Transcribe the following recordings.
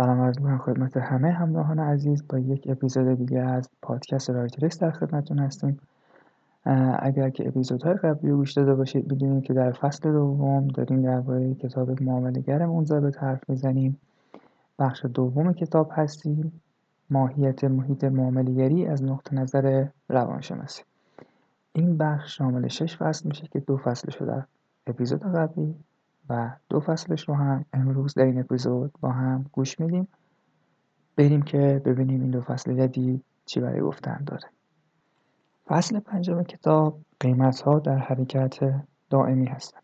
سلام عرض می‌کنم خدمت همه همراهان عزیز. با یک اپیزود دیگه از پادکست رایترکس در خدمتتون هستیم. اگر که اپیزودهای قبلی رو گوش داده باشید می‌دونید که در فصل دوم داریم درباره کتاب معاملهگر منضبط حرف می‌زنیم. بخش دوم کتاب هستیم. ماهیت محیط معاملهگری از نقطه نظر روانشناسی این بخش شامل شش فصل میشه که دو فصلش رو در اپیزود قبلی و دو فصلش رو هم امروز در این اپیزود با هم گوش میدیم. بریم که ببینیم این دو فصل جدید چی برای گفتن داره. فصل پنجم کتاب قیمت ها در حرکت دائمی هستن.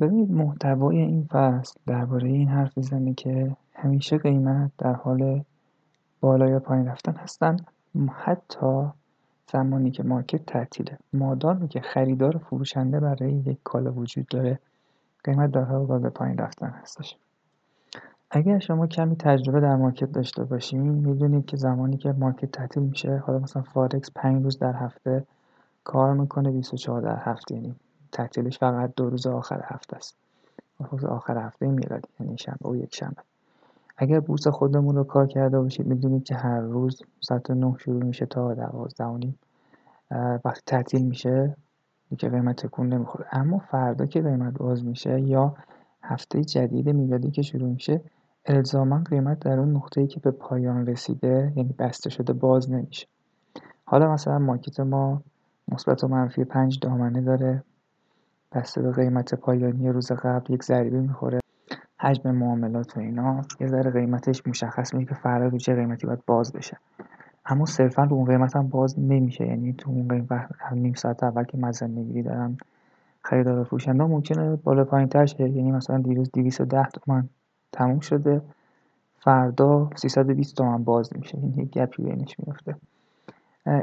ببینید محتوای این فصل درباره این حرف می‌زنه که همیشه قیمت در حال بالا یا پایین رفتن هستن. حتی زمانی که مارکت تعطیله. مادامی که خریدار فروشنده برای یک کالا وجود داره قیمت در حال به پایین رفتن هستش. اگر شما کمی تجربه در market داشته باشین می‌دونید که زمانی که market تعطیل میشه حالا مثلا فارکس 5 روز در هفته کار می‌کنه 24 در هفته یعنی تعطیلش فقط دو روز آخر هفته است. روز آخر هفته میلادی یعنی شنبه و یک شنبه. اگر بورس خودمون رو کار کرده باشید می‌دونید که هر روز ساعت 9 شروع میشه تا 12 و وقتی تعطیل میشه که قیمت تکون نمی‌خوره. اما فردا که قیمت باز میشه یا هفته جدید میلادی که شروع میشه الزاما قیمت در اون نقطه‌ای که به پایان رسیده یعنی بسته شده باز نمیشه. حالا مثلا مارکت ما مثبت و منفی پنج دامنه داره. بسته به قیمت پایانی روز قبل یک ضریبه می‌خوره. حجم معاملات و اینا. یه ذره قیمتش مشخص میشه که فردا چه قیمتی باید باز بشه. اما صرفا رو اون قیمت هم باز نمیشه. یعنی تو اون قیمت نیم ساعت اول که مزن نگیری دارن خریدار و فروشنده ممکنه بالا پایین تر شه. یعنی مثلا دیروز 210 تومن تموم شده. فردا 320 تومن باز میشه. این یک گپی بینش میفته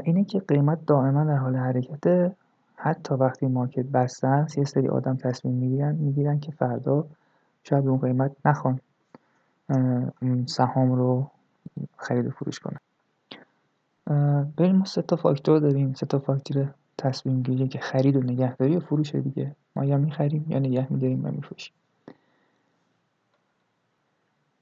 اینه که قیمت دائما در حال حرکته. حتی وقتی مارکت بسته است یه سری آدم تصمیم می‌گیرن می‌گیرن که فردا شاید اون قیمت نخوان سهام رو خرید و فروش کنن. بریم ما سه تا فاکتور داریم. سه تا فاکتور تصمیم گیری که خرید و نگهداری و فروش دیگه. ما یا می‌خریم یا نگه میداریم و میفروشیم.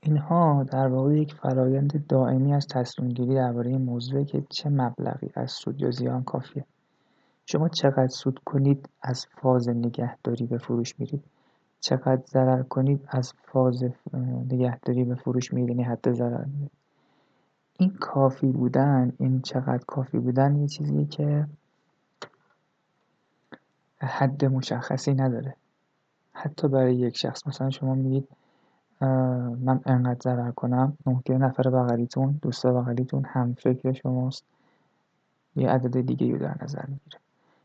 اینها در واقع یک فرایند دائمی از تصمیم گیری درباره این موضوع که چه مبلغی از سود یا زیان کافیه. شما چقدر سود کنید از فاز نگهداری به فروش میرید. چقدر ضرر کنید از فاز نگهداری به فروش میرید. یعنی حد ضرر. میرید این کافی بودن این چقدر کافی بودن یه چیزیه که حد مشخصی نداره. حتی برای یک شخص. مثلا شما میگید من انقدر ضرر کنم. ممکنه نفر بغلیتون دوست بغلیتون هم فکر شماست. یه عدد دیگه رو در نظر می‌گیره.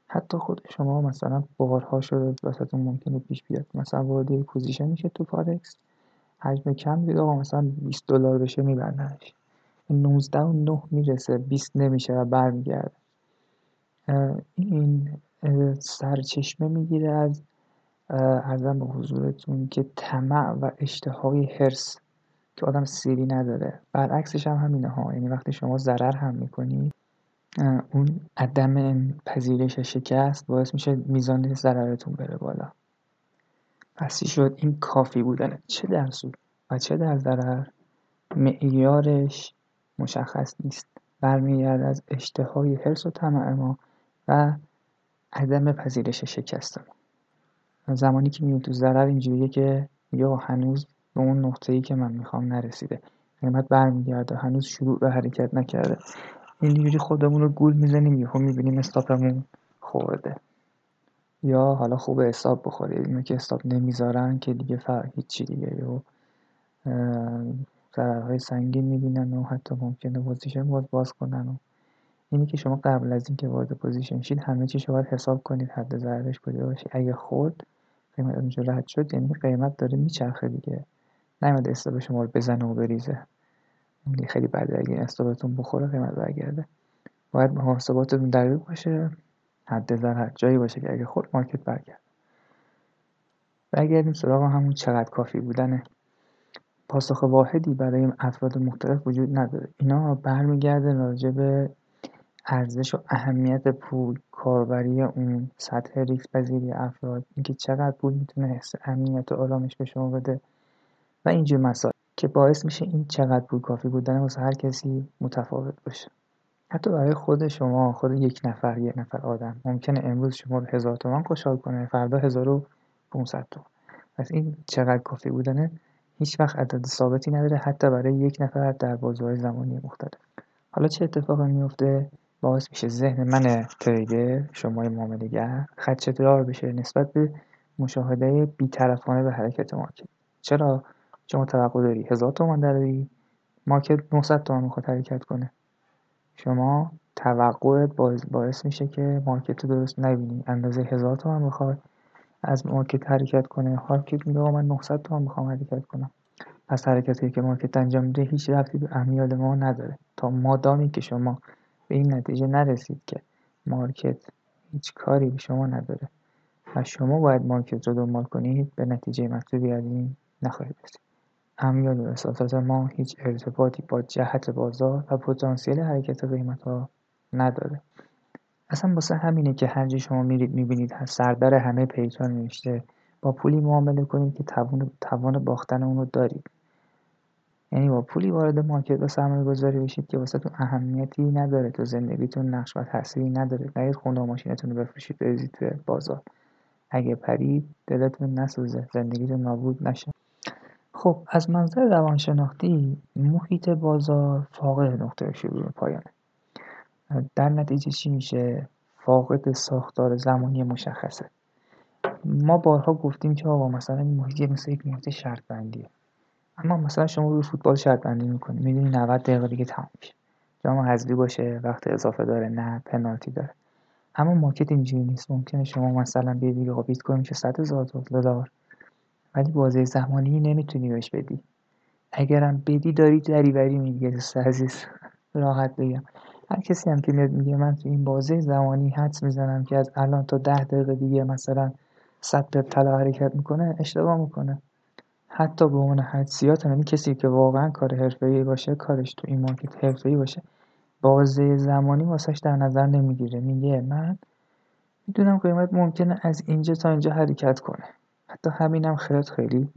حتی خود شما مثلا بارها شده واسهتون ممکنه پیش بیاد. مثلا وارد یک position میشه تو فارکس حجم کم دید. آقا مثلا 20 دلار بشه میبندنش. 19 و 9 می‌رسه 20 نمیشه و برمیگرده. این سرچشمه می‌گیره از عرضم به حضورتون که طمع و اشتهای حرص که آدم سیری نداره. برعکسش هم همینه ها. یعنی وقتی شما ضرر هم می‌کنید اون عدم پذیرش شکست باعث میشه میزان ضررتون بره بالا. پس شد؟ این کافی بودنه. چه در سود و چه در ضرر؟ معیارش مشخص نیست. برمیگرده از اشتهای حرس و طمع ما و عدم پذیرش شکست ما. زمانی که می‌بینی تو ضرر اینجوریه که یا هنوز به اون نقطه ای که من می‌خوام نرسیده. قیمت برمیگرده هنوز شروع به حرکت نکرده. اینجوری خودمون رو گول می‌زنیم یهو می‌بینیم stop مون خورده. یا حالا خوب stop بخوره که stop نمی‌ذارن که دیگه فرق هیچی دیگه یا ضررهای سنگین می‌بینن و حتی ممکنه position باز باز کنن و اینی که شما قبل از اینکه وارد position شید همه چیز باید حساب کنید حد ضررش کجا باشه. اگه خورد قیمت اونجا رد شد یعنی قیمت داره میچرخه دیگه. نیومده استاپ شما رو بزنه و بریزه. خیلی بده اگه استاپتون بخوره قیمت برگرده. باید محاسباتتون دقیق باشه حد ضرر جایی باشه که اگه خورد مارکت برگرد برگردیم سراغ همون چقدر کافی بودنه. پاسخ واحدی برای افراد مختلف وجود نداره. اینا برمیگرده راجع به ارزش و اهمیت پول کاربری اون سطح ریسک پذیری افراد اینکه چقدر پول می‌تونه حس امنیت و آرامش به شما بده و اینجور مسائل که باعث میشه این چقدر پول کافی بودن واسه هر کسی متفاوت باشه. حتی برای خود شما خود یک نفر یک نفر آدم ممکنه امروز شما رو هزار تومن خوشحال کنه فردا هزار و 500 تومن پس این چقدر کافی بودنه؟ هیچ وقت عدد ثابتی نداره حتی برای یک نفر در بازوهای زمانی مختلف. حالا چه اتفاقی میفته باعث میشه ذهن من تریدر شما معاملهگر خدشه‌دار بشه نسبت به مشاهده بیطرفانه به حرکت market چرا؟ شما توقع داری هزار تومن داری market 900 تومن می‌خواد حرکت کنه. شما توقعت باعث میشه که market رو درست نبینی اندازه هزار تومن بخواد از market حرکت کنه. market میگه من 900 تومن می‌خوام حرکت کنم. پس حرکتی که market انجام میده هیچ ربطی به امیال ما نداره. تا مادامی که شما به این نتیجه نرسید که market هیچ کاری به شما نداره و شما باید market رو دنبال کنید به نتیجه مطلوبی از این نخواهید رسید. امیال و احساسات ما هیچ ارتباطی با جهت بازار و پتانسیل حرکت قیمت ها نداره. اصلا واسه همینه که هر شما میرید می‌بینید سردر همه page ا نوشته. با پولی معامله کنید که توان, توان باختن اون رو دارید. یعنی با پولی وارد market و سرمایه گذاری بشید که واسه اهمیتی نداره تو زندگیتون نقش و نداره. نرید خونه و ماشینتون رو بفروشید بریزید توی بازار. اگه پرید دلتون نسوزه. زندگیتون نابود نشه. خب از منظر روانشناختی محیط بازار فاقد نقطه شروع پایانه. در نتیجه چی میشه؟ فاقد ساختار زمانی مشخصه. ما بارها گفتیم که آقا مثلا محیط مثل یک محیط شرط بندیه اما مثلا شما روی فوتبال شرط بندی می‌کنی می‌دونی 90 دقیقه دیگه تمام میشه. جام حذفی باشه وقت اضافه داره نه پنالتی داره. اما مارکت اینجوری نیست. ممکنه شما مثلا بیای آقا بیت کوین میشه 100 هزار دلار. ولی بازه زمانی نمی‌تونی بهش بدی. اگرم بدی داری دریوری میگه عزیز. راحت بگم. هر کسی هم که میاد میگه من تو این بازه زمانی حدس می‌زنم که از الان تا ده دقیقه دیگه مثلا صد پپ طلا حرکت می‌کنه اشتباه می‌کنه. حتی به عنوان حدسیات یعنی کسی که واقعا کار حرفه‌ای باشه کارش تو این مارکت حرفه‌ای باشه. بازه زمانی واسش در نظر نمی‌گیره. میگه من می‌دونم قیمت ممکنه از اینجا تا اینجا حرکت کنه. حتی همینم خیلی خیلی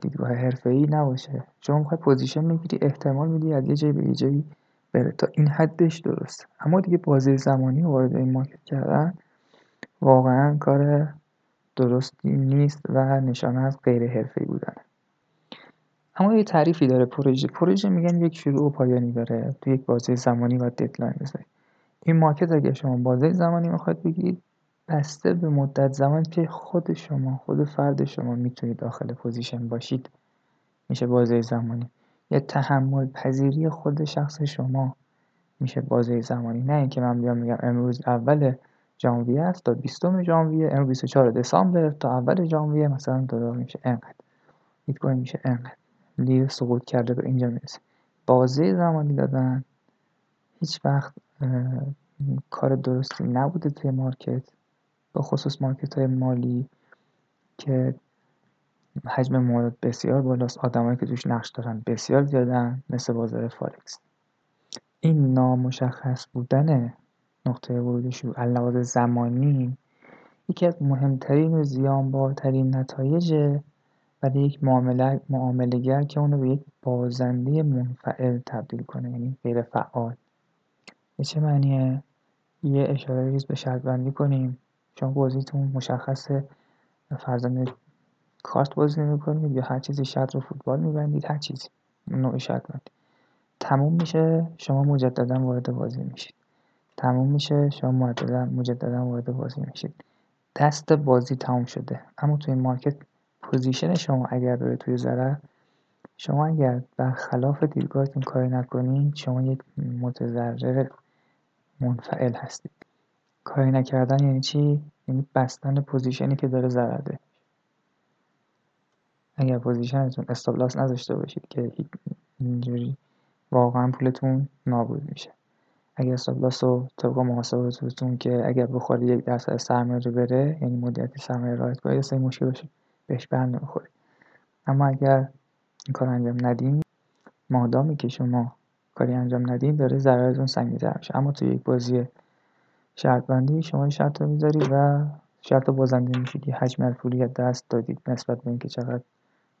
دیدگاه حرفه‌ای نباشه. شما می‌خوای position می‌گیری احتمال میدی از یه جایی به یه جایی بره. تا این حدش درست. اما دیگه بازه زمانی وارد این market کردن واقعا کار درستی نیست و نشانه از غیر حرفه‌ای بودن. اما یه تعریفی داره پروژه. پروژه میگن یک شروع و پایانی داره. تو یک بازه زمانی و deadline بذارید این market اگه شما بازه زمانی می‌خواید بگیرید بسته به مدت زمان که خود شما خود فرد شما می‌تونید داخل position باشید. میشه بازه زمانی. یا تحمل پذیری خود شخص شما میشه بازه زمانی. نه اینکه من بیام میگم امروز اول ژانویه است تا 20 ژانویه امروز 24 دسامبر تا اول ژانویه مثلا دلار میشه انقدر. بیت کوین میشه انقدر. لیر سقوط کرده به اینجا می‌رسه. بازه زمانی دادن هیچ وقت کار درستی نبوده توی market به خصوص market های مالی که حجم مورد بسیار بالاست. آدمایی که توش نقش دارن بسیار زیادن مثل بازار فارکس این نامشخص بودن نقطه ورود شروع علاوه زمانی یکی از مهمترین و زیانبارترین نتایج برای یک معامله گر که اونو به یک بازنده منفعل تبدیل کنه یعنی غیر فعال. به چه معنیه؟ یه اشاره ریز به شرط بندی کنیم. شما بازیتون مشخصه فرزن کارت بازی می‌کنید یا هر چیزی شرط رو فوتبال میبندید هر چیزی. نوع شرط بندی تموم میشه شما مجددا وارد بازی میشید. تموم میشه شما مجددا مجددا وارد بازی میشید. دست بازی تموم شده. اما توی market position شما اگر بره توی ضرر شما اگر برخلاف دیدگاهتون کاری نکنید شما یک متضرر منفعل هستید. کاری نکردن یعنی چی؟ یعنی بستن position ی که داره ضرر اگر position تون stop loss نذاشته باشید که اینجوری واقعا پولتون نابود میشه. اگر استابلاس رو طبق محاسباتتون که اگر بخوری یک درصد سرمایه رو بره یعنی مدیریت سرمایه رایت کنید اصلا مشکل باشه بهش بر نمی‌خورید اما اگر این کار انجام ندیم مادامی که شما کاری انجام ندیم داره ضررتون سنگین‌تر میشه. اما توی یک بازی شرط بندی شما شرط رو می‌ذارید و شرط بازنده میشید یه حجم از پولی دست دادید نسبت به اینکه چقدر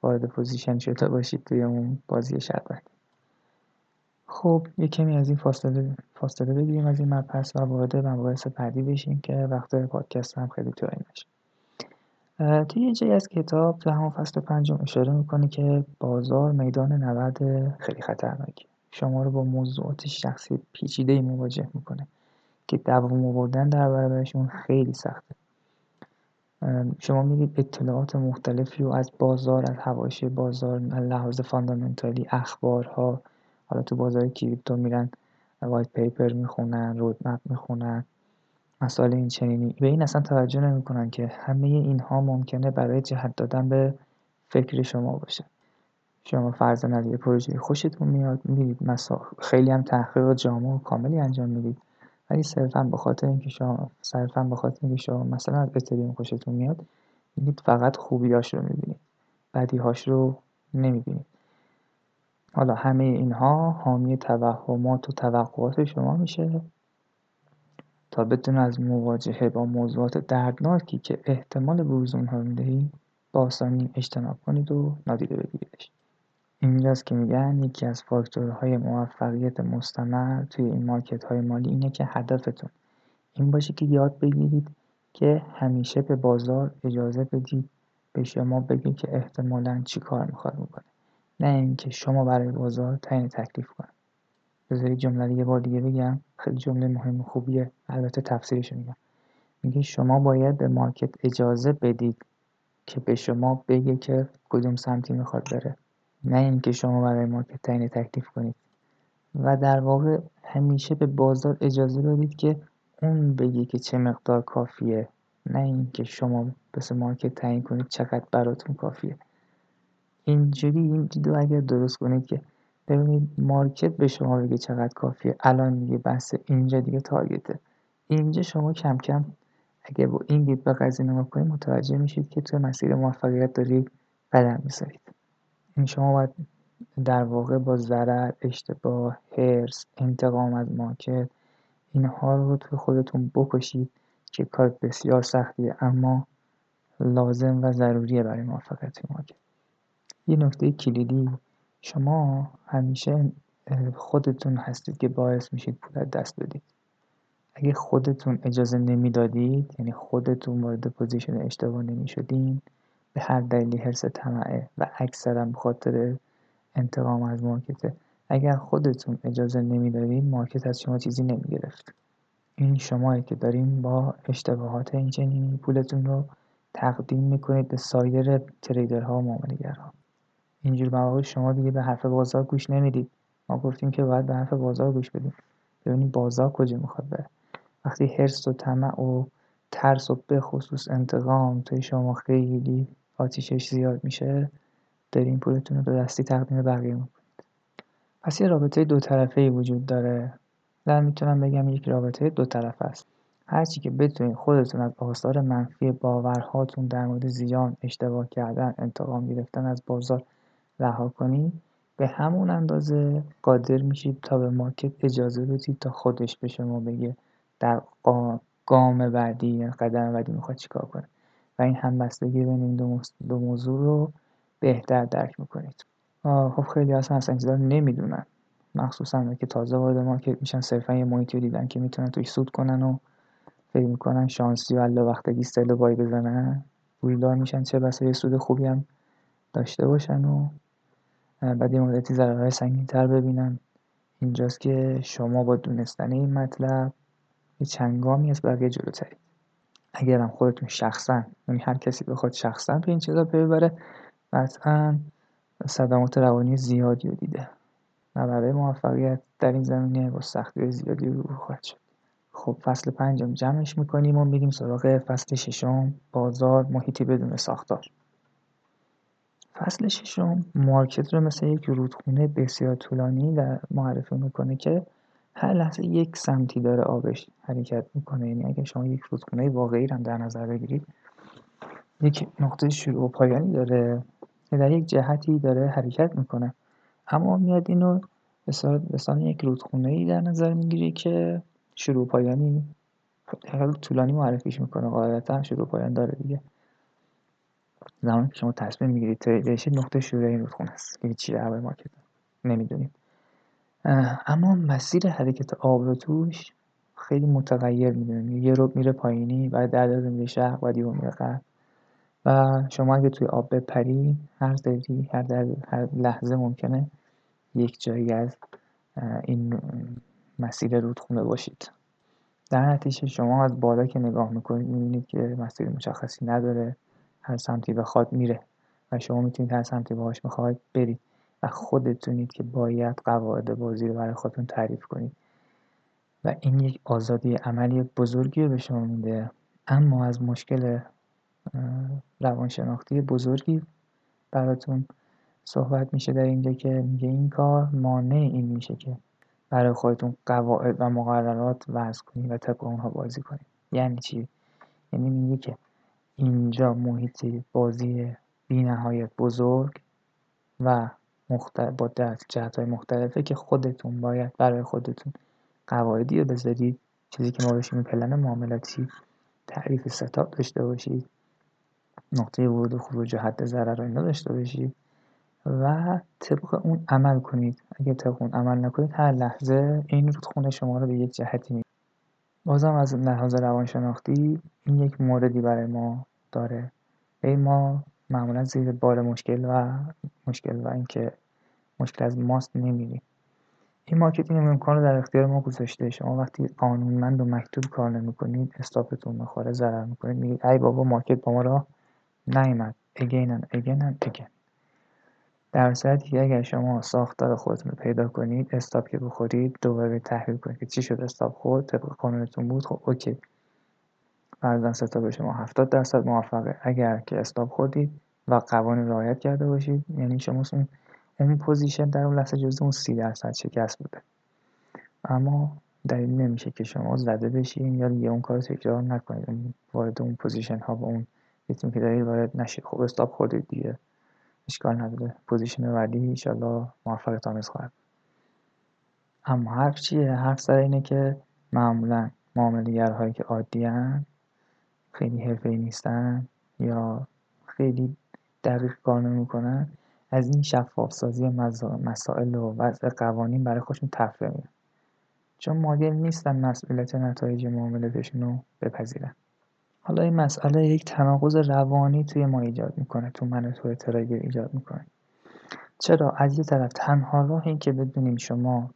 وارد position شده باشید توی اون بازی شربت خب یه کمی از این فاصله فاصله بگیریم از این مبحث و وارد مباحث بعدی بشیم که وقت پادکست هم خیلی طولانی نشه. توی یه جایی از کتاب تو همون فصل پنجم اشاره می‌کنه که بازار میدان نبرد خیلی خطرناکی شما رو با موضوعات شخصی پیچیده مواجه می‌کنه که دوام آوردن در برابرشون خیلی سخته. شما میرید اطلاعات مختلفی و از بازار از حواشی بازار لحاظ فاندامنتالی اخبارها حالا تو بازار کریپتو میرن وایت پیپر می‌خونن رودمپ می‌خونن مسائل این چنینی. به این اصلا توجه نمی‌کنن که همه اینها ممکنه برای جهت دادن به فکر شما باشه. شما فرض یه پروژه خوشتون میاد میرید مسا... خیلی هم تحقیق جامع و کاملی انجام می‌دید. ولی صرفا به خاطر اینکه شما صرفا به خاطر اینکه شما مثلا از اتریوم خوشتون میاد میگید فقط خوبیاش رو می‌بینید. بدیهاش رو نمی‌بینید. حالا همه اینها حامی توهمات و توقعات شما میشه تا بتونه از مواجهه با موضوعات دردناکی که احتمال بروز اونها رو می‌دهید با آسانی اجتناب کنید و نادیده بگیریدش. اینجاست که میگن یکی از فاکتورهای موفقیت مستمر توی این مارکت های مالی اینه که هدفتون این باشه که یاد بگیرید که همیشه به بازار اجازه بدید به شما بگه که احتمالا چی کار می‌خواد بکنه. نه اینکه شما برای بازار تعیین تکلیف کنید. بذارید جمله یه بار دیگه بگم. خیلی جمله مهم خوبیه. البته تفسیرش میگم. میگه شما باید به مارکت اجازه بدید که به شما بگه که کدوم سمتی می‌خواد بره. نه اینکه شما برای مارکت تعیین تکلیف کنید. و در واقع همیشه به بازار اجازه بدید که اون بگه که چه مقدار کافیه. نه اینکه شما واسه market تعیین کنید چقدر براتون کافیه. اینجوری این دیدو اگر درست کنید که ببینید market به شما بگه چقدر کافیه الان میگه بس اینجا دیگه target ه اینجا شما کم کم اگه با این دید به قضیه نگاه کنید متوجه میشید که تو مسیر موفقیت دارید قدم می‌ذارید این شما باید در واقع با ضرر اشتباه حرص انتقام از market اینها رو توی خودتون بکشید که کار بسیار سختیه اما لازم و ضروریه برای موفقیت market یه نکته کلیدی شما همیشه خودتون هستید که باعث میشید پول دست بدید. اگه خودتون اجازه نمی‌دادید یعنی خودتون وارد position اشتباه نمی‌شدین به هر دلیلی حرس طمعه و اکثرا به خاطر انتقام از مارکته اگر خودتون اجازه نمی‌دادید مارکت از شما چیزی نمی‌گرفت. این شمایی که داریم با اشتباهات این پولتون رو تقدیم می‌کنید به سایر تریدرها و معاملهگرها. اینجور مواقع شما دیگه به حرف بازار گوش نمی‌دید. ما گفتیم که باید به حرف بازار گوش بدیم. ببینید بازار کجا می‌خواد بره. وقتی حرس و طمع و ترس و به خصوص انتقام توی شما خیلی آتیشش زیاد میشه دارین پولتون رو دو دستی تقدیم بقیه می‌کنید پس یه رابطه دو طرفه ای وجود داره. من می‌تونم بگم یک رابطه دو طرف است. هرچی که بتونید خودتون از آثار منفی باورهاتون در مورد زیان اشتباه کردن انتقام گرفتن از بازار رها کنید به همون اندازه قادر میشید تا به مارکت اجازه بدید تا خودش به شما بگه در گام بعدی یا قدم بعدی می‌خواد چیکار کنه. این همبستگی بین این دو, موضوع رو بهتر درک می‌کنید. خب خیلی اصلا اصلا انتظار نمی‌دونن مخصوصا که تازه وارد مارکت میشن صرفا یه محیطی دیدن که می‌تونن توی سود کنن و فکر می‌کنن شانسی و الله وقتگی سل بای بزنن. پولدار میشن چه بسا یه سود خوبی هم داشته باشن و بعد یه مدتی ضررهای سنگینتر ببینن. اینجاست که شما با دونستن این مطلب یه چنگامی از بقیه جلوترید. اگرم خودتون شخصا یعنی هر کسی بخواد شخصا به این چیزا ببره قطعا صدمات روانی زیادی رو دیده. و برای موفقیت در این زمینه با سختی زیادی رو خواهد شد. خب فصل پنجم جمعش می‌کنیم و میریم سراغ فصل ششم بازار محیطی بدون ساختار. فصل ششم مارکت رو مثل یک رودخونه بسیار طولانی در معرفی می‌کنه که هر لحظه یک سمتی داره آبش حرکت می‌کنه. یعنی اگه شما یک رودخونه واقعی هم در نظر بگیرید یک نقطه شروع و پایانی داره که در یک جهتی داره حرکت می‌کنه. اما میاد اینو به یک رودخونه ای در نظر می‌گیری که شروع پایانی خیلی طولانی معرفیش می‌کنه. قاعدتا شروع پایان داره دیگه. زمانی که شما تصمیم می‌گیرید بشید نقطه شروع این رودخونه است که چی در مارکت نمی‌دونید. اما مسیر حرکت آب رو توش خیلی متغیر می‌دونه یه رو میره پایینی بعد در میره شرق بعد یه میره غرب. و شما اگه توی آب بپری هر دری هر, در هر لحظه ممکنه یک جایی از این مسیر رودخونه باشید. در نتیجه شما از بالا که نگاه می‌کنید می‌بینید که مسیر مشخصی نداره. هر سمتی بخواد میره. و شما می‌تونید هر سمتی باهاش می‌خواید برید. و خودتونید که باید قواعد بازی رو برای خودتون تعریف کنید. و این یک آزادی عملی بزرگی رو به شما میده. اما از مشکل روانشناختی بزرگی براتون صحبت میشه در اینجا که میگه این کار مانع این میشه که برای خودتون قواعد و مقررات وضع کنید و طبق اونها بازی کنید. یعنی چی؟ یعنی میگه که اینجا محیط بازی بی نهایت بزرگ و مختلف با جهت های مختلفه که خودتون باید برای خودتون قواعدی رو بذارید. چیزی که ما بهش پلن معاملاتی تعریف ستاب داشته باشید نقطه ورود و خروج و حد ضرر رو اینا باشید و طبق اون عمل کنید. اگه طبق اون عمل نکنید هر لحظه این رودخونه شما رو به یک جهتی می بازم از لحاظ روانشناختی این یک موردی برای ما داره. ای ما معمولا زیر بار مشکل و مشکل و اینکه مشکل از ماست نمیریم. این مارکتینگ امکان رو در اختیار ما گذاشته. شما وقتی قانونمند و مکتوب کار نمی‌کنید استاپتون می‌خوره ضرر می‌کنید میگید ای بابا مارکت با ما را and again and again. در صورتی که اگر شما ساختار خودتون رو پیدا کنید استاپ که بخورید دوباره تحلیل کنید که چی شد استاپ خورد طبق قانونتون بود خب اوکی. فرضاً setup شما 70 درصد موفقه. اگر که stop خوردید و قوانین رعایت کرده باشید. یعنی شما اون اون position در اون لحظه جزو اون 30 درصد شکست بوده. اما دلیل نمیشه که شما زده بشین یا دیگه اون کار تکرار نکنید. وارد اون position ها با اون ریتمی که دارید وارد نشید. خب stop خوردید دیگه. اشکال نداره. position بعدی انشالله موفقیت‌آمیز خواهد. اما حرف چیه؟ حرف سر اینه که معمولا هایی که عادی هن خیلی حرفه نیستن یا خیلی دقیق کار نمی‌کنن از این شفاف سازی مسائل و وضع قوانین برای خودشون تفره میرن چون مایل نیستن مسئولیت نتایج معاملاتشون رو بپذیرن. حالا این مسئله یک تناقض روانی توی ما ایجاد می‌کنه تو من تو تریدر ایجاد می‌کنه. چرا؟ از یه طرف تنها راه این که بدونیم شما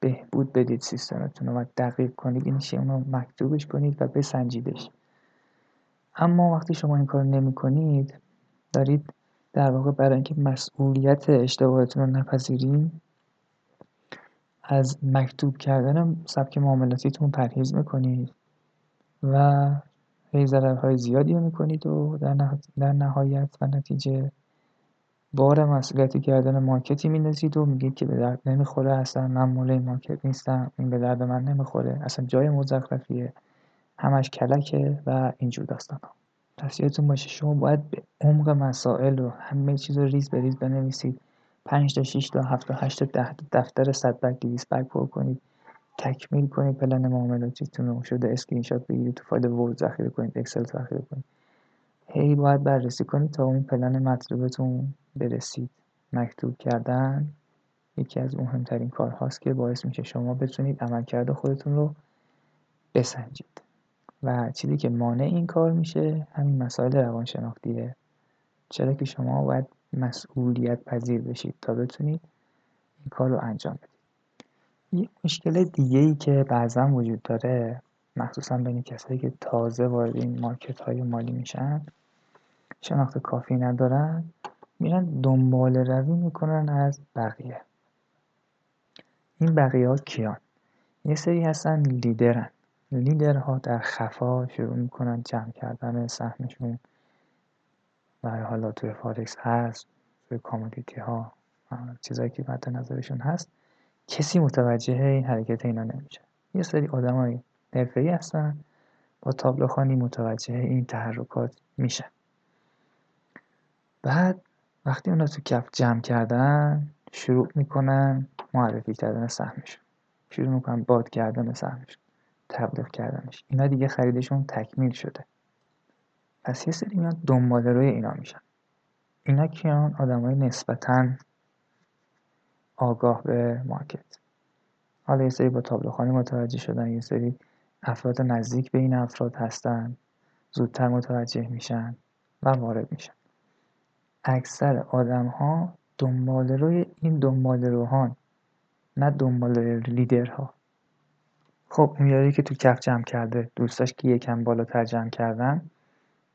بهبود بدید سیستمتون و دقیق کنید این اونو مکتوبش کنید و بسنجیدش. اما وقتی شما این کار نمی کنید دارید در واقع برای اینکه مسئولیت اشتباهتون رو نپذیرید از مکتوب کردن سبک معاملاتیتون پرهیز می‌کنید و هی ضررهای زیادی رو می‌کنید و در, نهایت و نتیجه بار مسئولیتی کردن market ی میندازید و میگید که به درد نمی‌خوره اصلا من مال market نیستم این به درد من نمی‌خوره اصلا جای مزخرفیه همش کلکه و اینجور داستان پس یادتون باشه. شما باید به عمق مسائل و همه چیز رو ریز به ریز بنویسید. 5 تا 6 تا 7 تا 8 تا 10 دفتر 100 برگ 200 برگ پر کنید. تکمیل کنید پلن معاملاتیتون رو. شده اسکرین شات بگیرید تو فایل Word ذخیره کنید Excel ذخیره کنید. هی باید بررسی کنید تا اون پلن مطلوبتون برسید. مکتوب کردن یکی از مهمترین کارهاست که باعث میشه شما بتونید عملکرد خودتون رو بسنجید. و چیزی که مانع این کار میشه همین مسائل روانشناختیه. چرا که شما باید مسئولیت پذیر بشید تا بتونید این کار رو انجام بدید. یه مشکل دیگه ای که بعضا وجود داره مخصوصا بین کسایی که تازه وارد این market های مالی میشن شناخت کافی ندارن میرن دنبال روی می‌کنن از بقیه. این بقیه ها کیان؟ یه سری هستن لیدرن. لیدرها در خفا شروع می‌کنن جمع کردن سهمشون و حالا توی فارکس هست توی commodity ها چیزایی که مد نظرشون هست کسی متوجه این حرکت اینا نمیشه. یه سری آدمای حرفه‌ای هستن با تابلوخانی متوجه این تحرکات میشن. بعد وقتی اونا تو کف جمع کردن شروع می‌کنن معرفی کردن سهمشون شروع می‌کنن باد کردن سهمشون تبلیغ کردنش. اینا دیگه خریدشون تکمیل شده. پس یه سری میان دنبال روی اینا میشن. اینا کیان؟ آدمای نسبتا آگاه به مارکت. حالا یه سری با تابلوخانی متوجه شدن یه سری افراد نزدیک به این افراد هستن. زودتر متوجه میشن و وارد میشن. اکثر آدم ها دنبال روی این دنبال روهان نه دنبال لیدرها. خب اون یاری که تو کف جمع کرده دوستاش که یکم بالاتر جمع کردن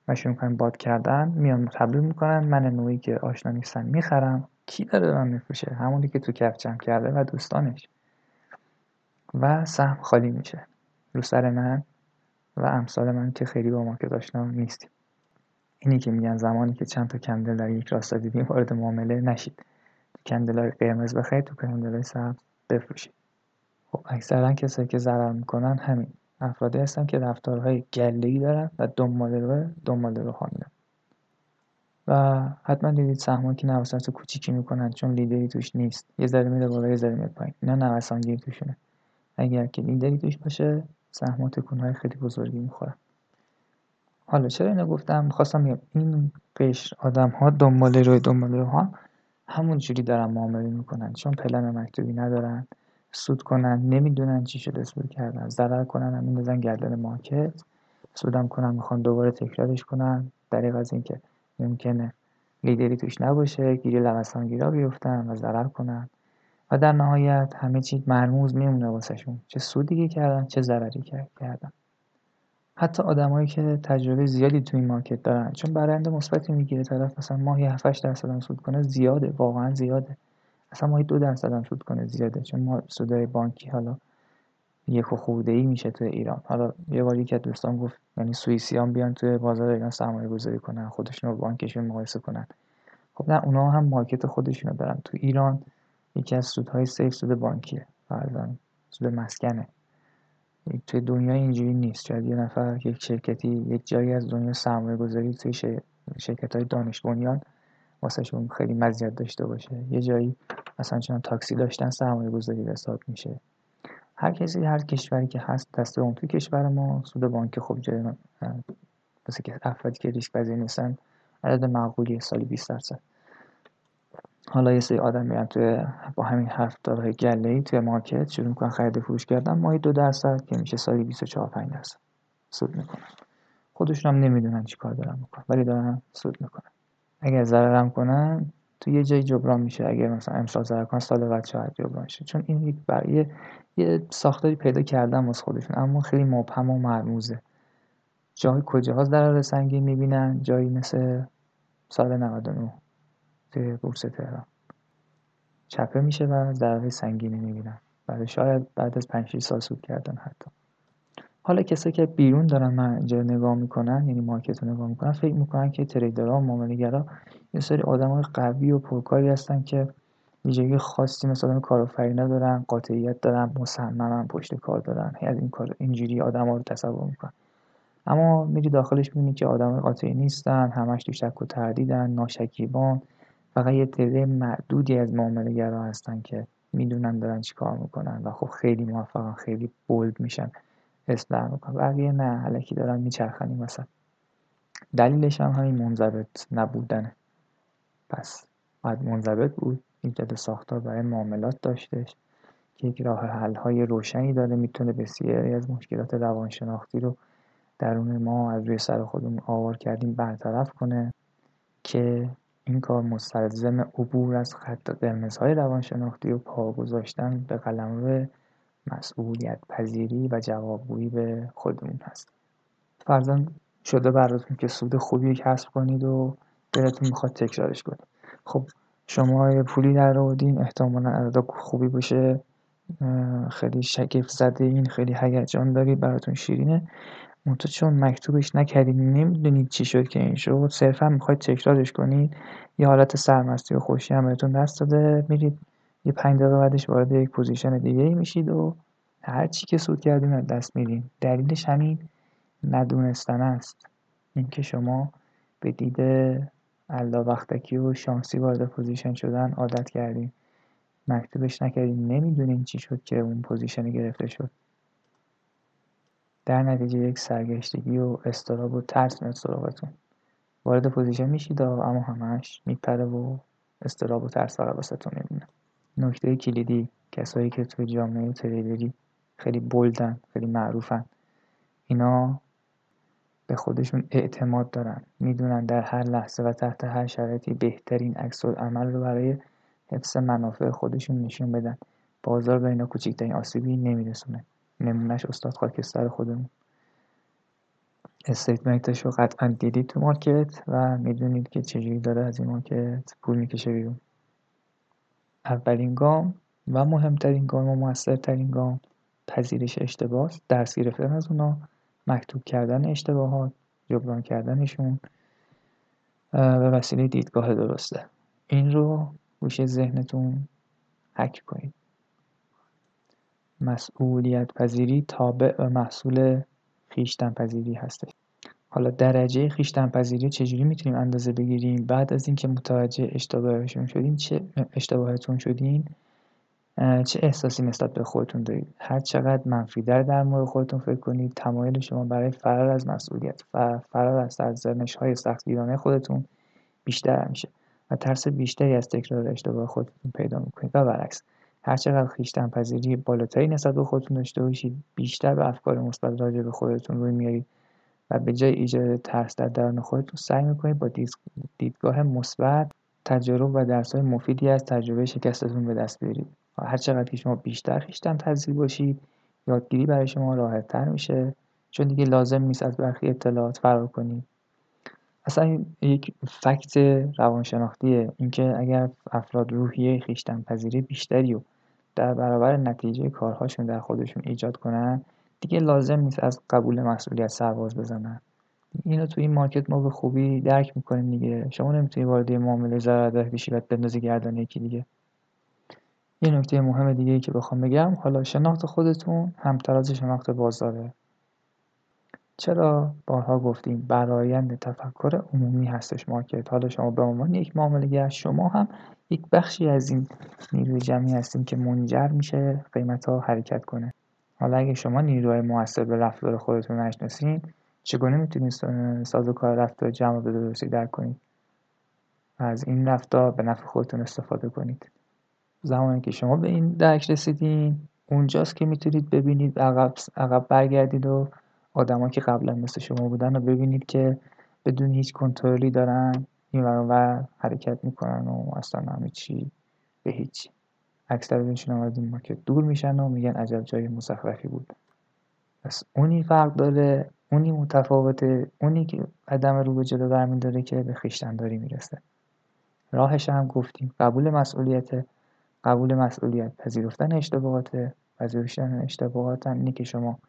و شروع کنن باد کردن میان تبلیغ می‌کنن من نوعی که آشنا نیستم می‌خرم. کی داره من میفروشه؟ همونی که تو کف جمع کرده و دوستانش. و سهم خالی میشه. رو سر من و امثال من که خیلی با مارکت آشنا نیستیم اینی که میگن زمانی که چند تا کندل در یک راستا دیدیم وارد معامله نشید. کندل های قرمز بخرید تو کندل های سبز بفروشید. خب اکثرا کسایی که ضرر می‌کنن همین. افرادی هستن که رفتارهای گله‌ای دارن و دنبال رو دنبال رو میرن. و حتما دیدید سهمایی که نوسانات کوچیکی می‌کنن چون لیدری توش نیست. یه ذره میره بالا یه ذره میره پایین. اینا توشونه. اگر که لیدری توش باشه سهم‌ها تکون‌های خیلی بزرگی می‌خورن. حالا چرا اینو گفتم؟ می‌خواستم بگم این قشر آدم ها دنبال روی دنبال رو ها همون جوری دارن معامله می‌کنن. چون پلن مکتوبی ندارن. سود کنن نمی‌دونن چی شده سود کردن ضرر کنن هم میندازن گردن مارکت. سودم کنن می‌خوان دوباره تکرارش کنن. دریغ از اینکه ممکنه لیدری توش نباشه گیری لوسان گیرا بیفتن و ضرر کنن. و در نهایت همه چی مرموز میمونه واسهشون. چه سودی کردن چه ضرری کردن. حتی آدمایی که تجربه زیادی تو این مارکت دارن چون برنده مثبتی می‌گیره طرف مثلا ماهی 7 8 درصد سود کنه زیاده واقعا زیاده. اصلا ماهی دو درصد هم سود کنه زیاده چون ما سودای بانکی حالا یک و خورده ای میشه تو ایران. حالا یه باری که دوستان گفت یعنی سوئیسیان بیان توی بازار ایران سرمایه گذاری کنن خودشون رو بانکشون مقایسه کنن. خب نه اونا هم مارکت خودشونو دارن. تو ایران یکی از سودهای سیف سود بانکیه. فرضاً سود مسکنه. توی دنیا اینجوری نیست. شاید یه نفر یک شرکتی یک جایی از دنیا سرمایه گذاری توی شرکت های دانش بنیان واسه خیلی مزیت داشته باشه. یه جایی مثلا چون تاکسی داشتن سرمایه گذاری حساب میشه. هر کسی هر کشوری که هست دست اون توی کشور ما سود بانک خوب جای واسه که افرادی که ریسک پذیر نیستن عدد معقولی سالی 20 درصد. حالا یه سری آدم میرن توی با همین حرف داره گله ای توی مارکت شروع می‌کنن خرید فروش کردن ماهی دو درصد که میشه سالی 24 5 درصد سود می‌کنن. خودشون هم نمی‌دونن چی کار دارن می‌کنن ولی دارن سود می‌کنن. اگر ضررم کنن تو یه جای جبران میشه. اگر مثلا امسال ضرر کنن سال بعد شاید جبران شه چون این یک بر یه, ساختاری پیدا کردن واسه خودشون. اما خیلی مبهم و مرموزه. جای کجاها ضرر سنگین می‌بینن. جایی مثل سال 99 توی بورس تهران. چپه میشه و ضرر سنگینی می‌بینن. بعد شاید بعد از 5 سال سود کردن حتی. حالا کسایی که بیرون دارن من اینجا نگاه می‌کنن یعنی مارکت رو نگاه می‌کنن فکر می‌کنن که تریدرها و معامله‌گرا یه سری آدمای قوی و پرکاری هستن که ویژگی خاصی مثلا کارآفرینی ندارن قاطعیت دارن مصممن پشت کار دارن از این کار اینجوری آدما رو تصور می‌کنن. اما میری داخلش می‌بینی که آدم قاطعی نیستن همش تو شک و تردیدن ناشکیبان فقط یه تعداد معدودی از معامله‌گرا هستن که می‌دونن دارن چی کار می‌کنن و خب خیلی موفقن خیلی بولد میشن. اصلاح می‌کنن بقیه نه علکی دارن میچرخن این دلیلش هم همین منضبط نبودنه. پس باید منضبط بود. ایجاد ساختار برای معاملات داشتش که یک راه حل های روشنی داره. می‌تونه بسیاری از مشکلات روانشناختی رو درون ما از روی سر خودمون آوار کردیم برطرف کنه که این کار مستلزم عبور از خط قرمزهای روانشناختی و پا گذاشتن به قلمرو مسئولیت پذیری و جوابگویی به خودمون هست. فرضاً شده براتون که سود خوبی کسب کنید و دلتون می‌خواد تکرارش کنید. خب شما پولی در آوردین احتمالا عدد خوبی باشه. خیلی شگفت زده این خیلی هیجان داری براتون شیرینه. منتها چون مکتوبش نکردید نمی‌دونید چی شد که این شد صرفا می‌خواید تکرارش کنید. یه حالت سرمستی و خوشی هم بهتون دست داده میرید یه پنج دقیقه بعدش وارد یک position دیگه ای میشید و هر چی که سود کردیم از دست میدین. دلیلش همین ندونستن است. اینکه شما به دید الله بختکی و شانسی وارد position شدن عادت کردین. مکتوبش نکردین. نمی‌دونین چی شد که اون position گرفته شد. در نتیجه یک سرگشتگی و اضطراب و ترس میاد سراغتون. وارد position میشید اما همش میپره و اضطراب و ترس فقط واسهتون میمونه. نکته کلیدی کسایی که توی جامعه trader ی خیلی بلدن خیلی معروفن. اینا به خودشون اعتماد دارن. می‌دونن در هر لحظه و تحت هر شرایطی بهترین عکس‌العمل رو برای حفظ منافع خودشون نشون بدن. بازار به اینا کوچکترین آسیبی نمیرسونه. نمونهش استاد خاکستر خودمون. استیتمنتش رو قطعا دیدید تو مارکت و می‌دونید که چجوری داره از این مارکت پول می‌کشه بیرون. اولین گام و مهمترین گام و موثرترین گام پذیرش اشتباه درس گرفتن از اونا مکتوب کردن اشتباهات جبران کردنشون به وسیله دیدگاه درسته. این رو گوشه ذهنتون حک کنید. مسئولیت پذیری تابع و محصول خیشتن پذیری هستش. حالا درجه خیشتن پذیری چجوری می‌تونیم اندازه بگیریم؟ بعد از اینکه متوجه اشتباهشون شدین چه اشتباهتون شدین؟ چه احساسی نسبت به خودتون دارید؟ هر چقدر منفی در در مورد خودتون فکر کنید تمایل شما برای فرار از مسئولیت و فرار از سرزنش های سختگیرانه خودتون بیشتر میشه و ترس بیشتری از تکرار اشتباه خودتون پیدا می‌کنید. و برعکس هر چقدر خیشتن پذیری بالاتری نسبت به خودتون داشته باشید بیشتر به افکار مثبت راجع به خودتون روی میارید. و به جای ایجاد ترس در درون خودتون سعی می‌کنید با دیدگاه مثبت تجارب و درس های مفیدی از تجربه شکستتون به دست بیارید. هر چقدر که شما بیشتر خیشتن پذیر باشید یادگیری برای شما راحت تر میشه. چون دیگه لازم نیست از برخی اطلاعات فرار کنید اصلا یک فکت روانشناختیه اینکه اگر افراد روحیه خیشتن پذیری بیشتری و در برابر نتیجه کارهاشون در خودشون ایجاد کنن دیگه لازم نیست از قبول مسئولیت سرباز بزنن. اینو تو این مارکت ما به خوبی درک می‌کنیم دیگه. شما نمی‌تونی وارد معامله ضرر بشی و بندازی گردن یکی دیگه. یه نکته مهم دیگه ای که بخوام بگم حالا شناخت خودتون همتراز شناخت بازاره. چرا بارها گفتیم برایند تفکر عمومی هستش مارکت؟ حالا شما به عنوان یک معامله شما هم یک بخشی از این نیروی جمعی هستیم که منجر میشه قیمت ها حرکت کنه. حالا اگه شما نیروهای موثر به رفتار خودتون نشناسین چگونه می‌تونید کار رفتار جمع به درستی درک کنید از این رفتار به نفع خودتون استفاده کنید. زمانی که شما به این درک رسیدین اونجاست که می‌تونید ببینید عقب, عقب برگردید و آدما که قبلا مثل شما بودن رو ببینید که بدون هیچ کنترلی دارن این و حرکت می‌کنن و اصلا همه چی به هیچ اکثرشون از این مارکت دور میشن و میگن عجب جای مزخرفی بود. پس اونی فرق داره اونی متفاوته اونی که قدم رو به جلو برمی داره که به خیشتنداری می‌رسه. راهش هم گفتیم قبول مسئولیت قبول مسئولیت پذیرفتن اشتباهات پذیرفتن اشتباهات هم اینه که شما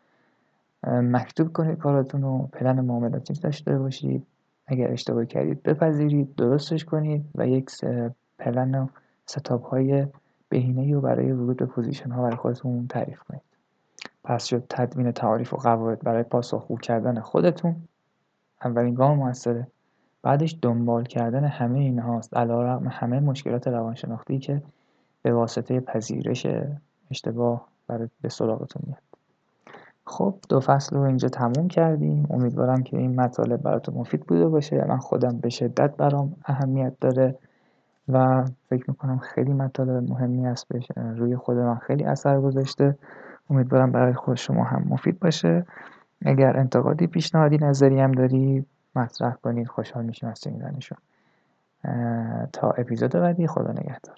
مکتوب کنید کاراتون و پلن معاملاتی داشته باشید. اگر اشتباه کردید بپذیرید درستش کنید و یک پلن و setup های بهینه رو برای ورود به position ها برای خودتون تعریف کنید. پس شد تدوین تعاریف و قواعد برای پاسخگو کردن خودتون. اولین گام موثره. بعدش دنبال کردن همه اینهاست علیرغم همه مشکلات روانشناختی که به واسطه پذیرش اشتباه برای به سراغتون میاد. خب دو فصل رو اینجا تموم کردیم. امیدوارم که این مطالب براتون مفید بوده باشه. من خودم به شدت برام اهمیت داره. و فکر می‌کنم خیلی مطالب مهمی هست روی خود من خیلی اثر گذاشته. امیدوارم برای خود شما هم مفید باشه. اگر انتقادی پیشنهادی نظری هم داری مطرح کنید. خوشحال میشیم از شنیدنشون. تا اپیزود بعدی. خدا نگهدار.